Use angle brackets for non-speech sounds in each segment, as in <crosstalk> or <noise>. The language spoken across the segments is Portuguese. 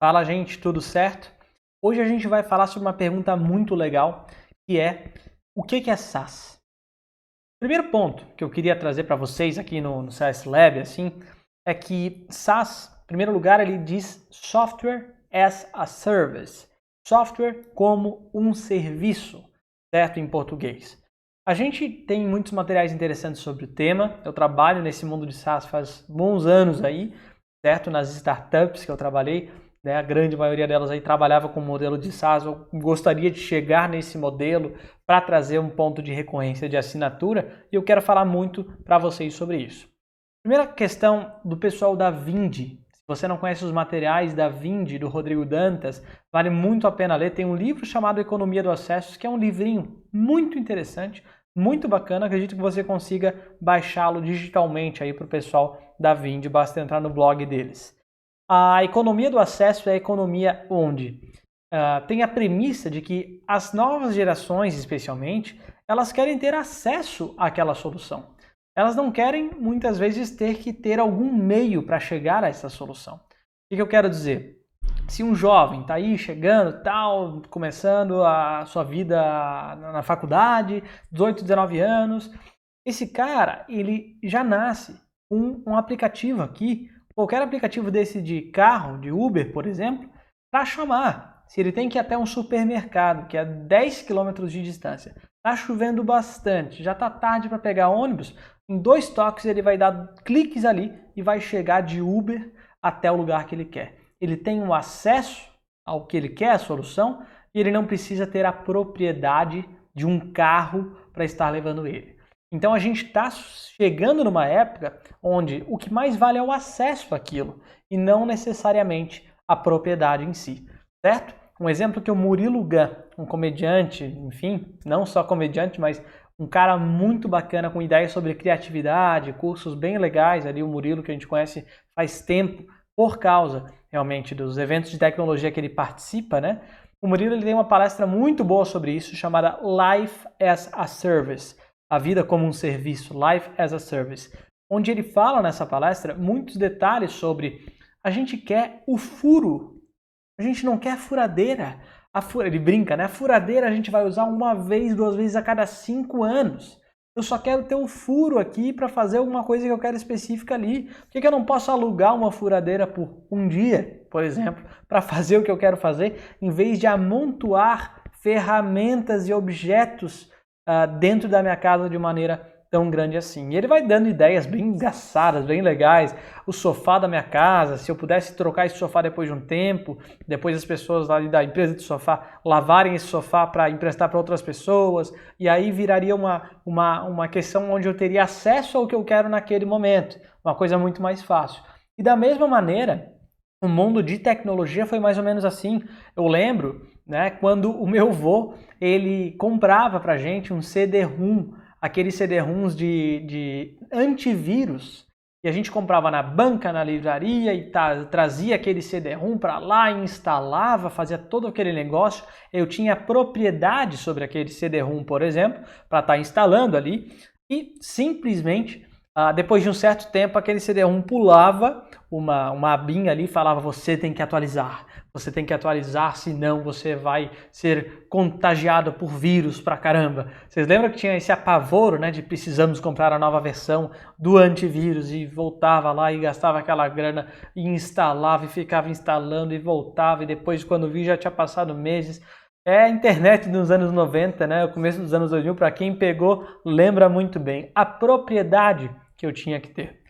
Fala, gente, tudo certo? Hoje a gente vai falar sobre uma pergunta muito legal, que é o que é SaaS? Primeiro ponto que eu queria trazer para vocês aqui no, no CS Lab, assim, é que SaaS, em primeiro lugar, ele diz Software as a Service, software como um serviço, certo, em português. A gente tem muitos materiais interessantes sobre o tema. Eu trabalho nesse mundo de SaaS faz bons anos aí, certo? Nas startups que eu trabalhei, né? A grande maioria delas aí trabalhava com o modelo de SaaS. Eu gostaria de chegar nesse modelo para trazer um ponto de recorrência de assinatura e eu quero falar muito para vocês sobre isso. Primeira questão do pessoal da Vindi. Se você não conhece os materiais da Vindi, do Rodrigo Dantas, vale muito a pena ler. Tem um livro chamado Economia do Acesso, que é um livrinho muito interessante, muito bacana. Acredito que você consiga baixá-lo digitalmente aí para o pessoal da Vindi. Basta entrar no blog deles. A economia do acesso é a economia onde uh, tem a premissa de que as novas gerações, especialmente, elas querem ter acesso àquela solução. Elas não querem, muitas vezes, ter que ter algum meio para chegar a essa solução. O que, que eu quero dizer? Se um jovem está aí chegando, tal, começando a sua vida na faculdade, 18, 19 anos, esse cara, ele já nasce com um aplicativo aqui qualquer aplicativo desse de carro, de Uber, por exemplo, para chamar. Se ele tem que ir até um supermercado, que é 10 km de distância, está chovendo bastante, já está tarde para pegar ônibus, em dois toques ele vai dar cliques ali e vai chegar de Uber até o lugar que ele quer. Ele tem o acesso ao que ele quer, a solução, e ele não precisa ter a propriedade de um carro para estar levando ele. Então a gente está chegando numa época onde o que mais vale é o acesso àquilo e não necessariamente a propriedade em si, certo? Um exemplo que o Murilo Gun, um comediante, enfim, não só comediante, mas um cara muito bacana com ideias sobre criatividade, cursos bem legais ali, o Murilo que a gente conhece faz tempo por causa realmente dos eventos de tecnologia que ele participa, né? O Murilo ele tem uma palestra muito boa sobre isso chamada Life as a Service a vida como um serviço, Life as a Service, onde ele fala nessa palestra muitos detalhes sobre a gente quer o furo, a gente não quer furadeira. A fura, ele brinca, né? A furadeira a gente vai usar uma vez, duas vezes a cada cinco anos. Eu só quero ter um furo aqui para fazer alguma coisa que eu quero específica ali. Por que, que eu não posso alugar uma furadeira por um dia, por exemplo, para fazer o que eu quero fazer, em vez de amontoar ferramentas e objetos uh, dentro da minha casa de maneira tão grande assim. E ele vai dando ideias bem engraçadas, bem legais. O sofá da minha casa, se eu pudesse trocar esse sofá depois de um tempo, depois as pessoas ali da empresa de sofá lavarem esse sofá para emprestar para outras pessoas, e aí viraria uma, uma, uma questão onde eu teria acesso ao que eu quero naquele momento. Uma coisa muito mais fácil. E da mesma maneira, o mundo de tecnologia foi mais ou menos assim. Eu lembro né, quando o meu avô ele comprava para gente um CD-ROM, aqueles CD-ROMs de, de antivírus, e a gente comprava na banca, na livraria e tá, trazia aquele CD-ROM para lá, instalava, fazia todo aquele negócio. Eu tinha propriedade sobre aquele CD-ROM, por exemplo, para estar tá instalando ali e simplesmente ah, depois de um certo tempo, aquele CD-ROM pulava uma, uma abinha ali e falava: você tem que atualizar, você tem que atualizar, senão você vai ser contagiado por vírus pra caramba. Vocês lembram que tinha esse apavoro né, de precisamos comprar a nova versão do antivírus e voltava lá e gastava aquela grana e instalava e ficava instalando e voltava, e depois, quando vi, já tinha passado meses. É a internet dos anos 90, né? O começo dos anos 2000, para quem pegou, lembra muito bem. A propriedade que eu tinha que ter.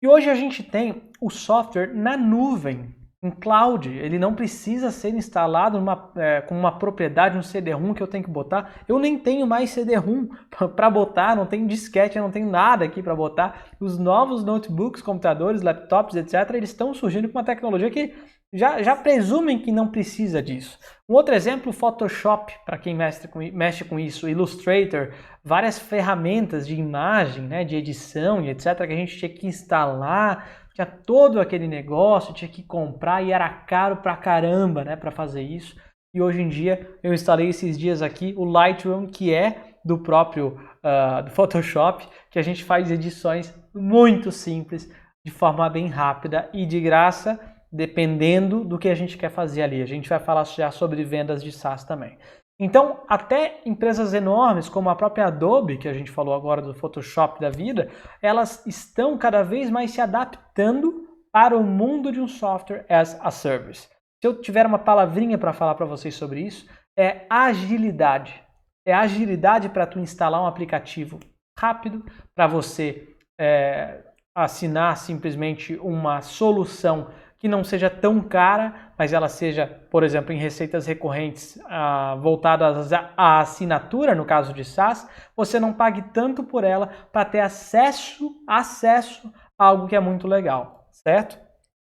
E hoje a gente tem o software na nuvem, em cloud. Ele não precisa ser instalado numa, é, com uma propriedade, um CD-ROM que eu tenho que botar. Eu nem tenho mais CD-ROM <laughs> para botar, não tenho disquete, não tenho nada aqui para botar. Os novos notebooks, computadores, laptops, etc., eles estão surgindo com uma tecnologia que já, já presumem que não precisa disso. Um outro exemplo, Photoshop, para quem mexe com, mexe com isso, Illustrator, várias ferramentas de imagem, né, de edição e etc., que a gente tinha que instalar, tinha todo aquele negócio, tinha que comprar e era caro pra caramba né, para fazer isso. E hoje em dia eu instalei esses dias aqui o Lightroom, que é do próprio uh, do <laughs> Photoshop, que a gente faz edições muito simples, de forma bem rápida e de graça dependendo do que a gente quer fazer ali. A gente vai falar já sobre vendas de SaaS também. Então, até empresas enormes como a própria Adobe, que a gente falou agora do Photoshop da vida, elas estão cada vez mais se adaptando para o mundo de um software as a service. Se eu tiver uma palavrinha para falar para vocês sobre isso, é agilidade. É agilidade para tu instalar um aplicativo rápido, para você é, assinar simplesmente uma solução que não seja tão cara, mas ela seja, por exemplo, em receitas recorrentes ah, voltadas à assinatura, no caso de SaaS, você não pague tanto por ela para ter acesso, acesso a algo que é muito legal, certo?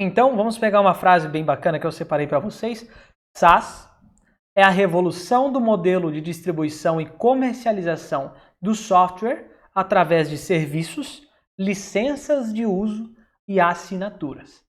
Então, vamos pegar uma frase bem bacana que eu separei para vocês. SaaS é a revolução do modelo de distribuição e comercialização do software através de serviços, licenças de uso e assinaturas.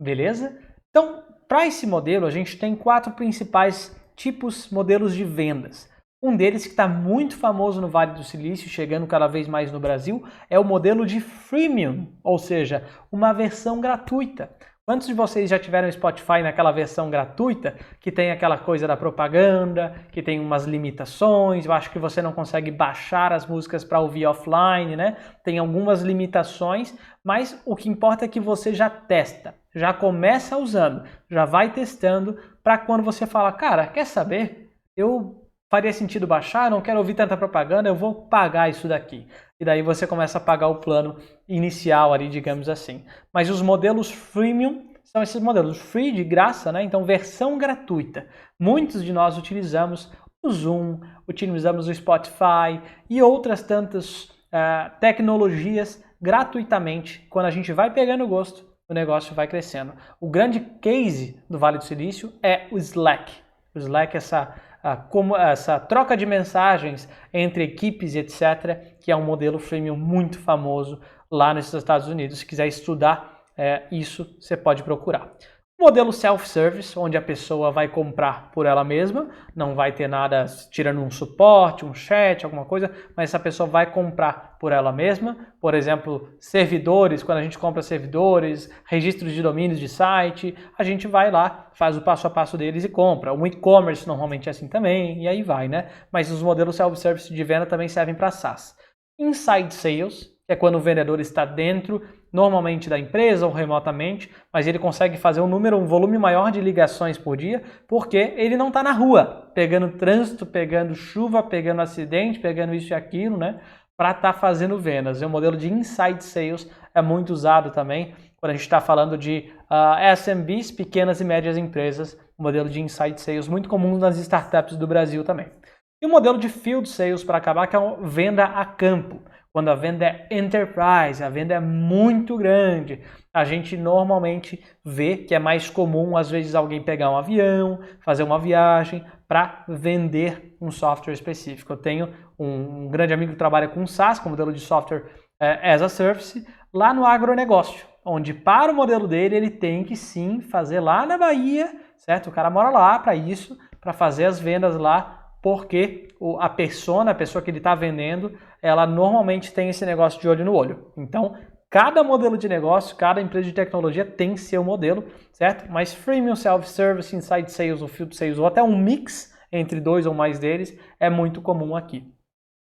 Beleza? Então, para esse modelo, a gente tem quatro principais tipos, modelos de vendas. Um deles que está muito famoso no Vale do Silício, chegando cada vez mais no Brasil, é o modelo de freemium, ou seja, uma versão gratuita. Quantos de vocês já tiveram Spotify naquela versão gratuita, que tem aquela coisa da propaganda, que tem umas limitações, eu acho que você não consegue baixar as músicas para ouvir offline, né? Tem algumas limitações, mas o que importa é que você já testa, já começa usando, já vai testando, para quando você fala, cara, quer saber? Eu faria sentido baixar, não quero ouvir tanta propaganda, eu vou pagar isso daqui e daí você começa a pagar o plano inicial ali, digamos assim. Mas os modelos freemium são esses modelos free de graça, né? Então versão gratuita. Muitos de nós utilizamos o Zoom, utilizamos o Spotify e outras tantas uh, tecnologias gratuitamente. Quando a gente vai pegando gosto, o negócio vai crescendo. O grande case do Vale do Silício é o Slack. O Slack é essa como essa troca de mensagens entre equipes etc., que é um modelo freemium muito famoso lá nos Estados Unidos. Se quiser estudar é, isso, você pode procurar. Modelo self-service, onde a pessoa vai comprar por ela mesma, não vai ter nada tirando um suporte, um chat, alguma coisa, mas essa pessoa vai comprar por ela mesma. Por exemplo, servidores, quando a gente compra servidores, registros de domínios de site, a gente vai lá, faz o passo a passo deles e compra. O e-commerce normalmente é assim também, e aí vai, né? Mas os modelos self-service de venda também servem para SaaS. Inside Sales, que é quando o vendedor está dentro, normalmente da empresa ou remotamente, mas ele consegue fazer um número, um volume maior de ligações por dia, porque ele não está na rua, pegando trânsito, pegando chuva, pegando acidente, pegando isso e aquilo, né? Para estar tá fazendo vendas. E o modelo de inside sales é muito usado também quando a gente está falando de uh, ah, SMBs, pequenas e médias empresas, o modelo de inside sales muito comum nas startups do Brasil também. E o modelo de field sales para acabar, que é a venda a campo. Quando a venda é enterprise, a venda é muito grande, a gente normalmente vê que é mais comum, às vezes, alguém pegar um avião, fazer uma viagem para vender um software específico. Eu tenho um, grande amigo que trabalha com SaaS, com modelo de software é, as a service, lá no agronegócio, onde para o modelo dele ele tem que sim fazer lá na Bahia, certo? O cara mora lá para isso, para fazer as vendas lá porque a persona, a pessoa que ele está vendendo, ela normalmente tem esse negócio de olho no olho. Então, cada modelo de negócio, cada empresa de tecnologia tem seu modelo, certo? Mas freemium, self-service, inside sales ou field sales, ou até um mix entre dois ou mais deles, é muito comum aqui.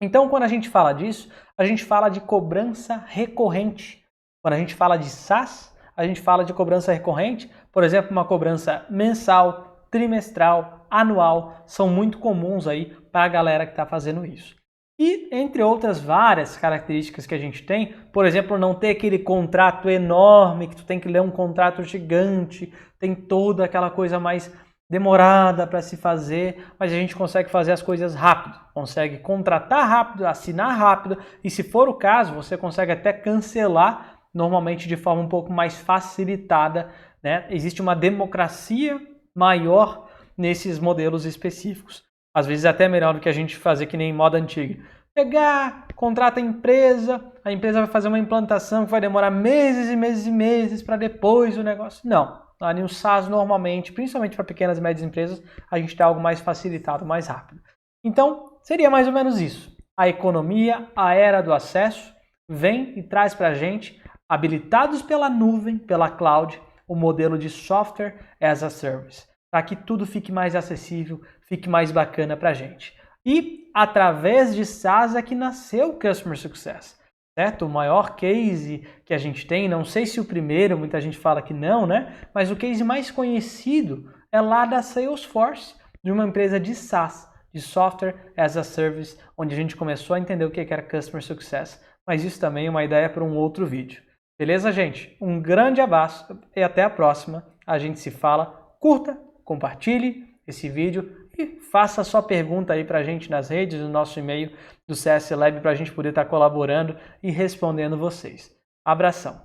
Então, quando a gente fala disso, a gente fala de cobrança recorrente. Quando a gente fala de SaaS, a gente fala de cobrança recorrente, por exemplo, uma cobrança mensal, trimestral, anual são muito comuns aí para a galera que está fazendo isso. E entre outras várias características que a gente tem, por exemplo, não ter aquele contrato enorme que tu tem que ler um contrato gigante, tem toda aquela coisa mais demorada para se fazer, mas a gente consegue fazer as coisas rápido, consegue contratar rápido, assinar rápido e se for o caso, você consegue até cancelar normalmente de forma um pouco mais facilitada, né? Existe uma democracia maior nesses modelos específicos. Às vezes é até melhor do que a gente fazer que nem moda antiga. Pegar, contrata a empresa, a empresa vai fazer uma implantação que vai demorar meses e meses e meses para depois o negócio. Não. Lá no SaaS, normalmente, principalmente para pequenas e médias empresas, a gente tem algo mais facilitado, mais rápido. Então, seria mais ou menos isso. A economia, a era do acesso, vem e traz para a gente, habilitados pela nuvem, pela cloud, o modelo de software as a service, para que tudo fique mais acessível, fique mais bacana para a gente. E através de SaaS é que nasceu o Customer Success, certo? O maior case que a gente tem, não sei se o primeiro, muita gente fala que não, né? Mas o case mais conhecido é lá da Salesforce, de uma empresa de SaaS, de Software as a Service, onde a gente começou a entender o que era Customer Success, mas isso também é uma ideia para um outro vídeo. Beleza, gente? Um grande abraço e até a próxima. A gente se fala. Curta, compartilhe esse vídeo e faça sua pergunta aí para a gente nas redes, no nosso e-mail do CS Lab para a gente poder estar tá colaborando e respondendo vocês. Abração!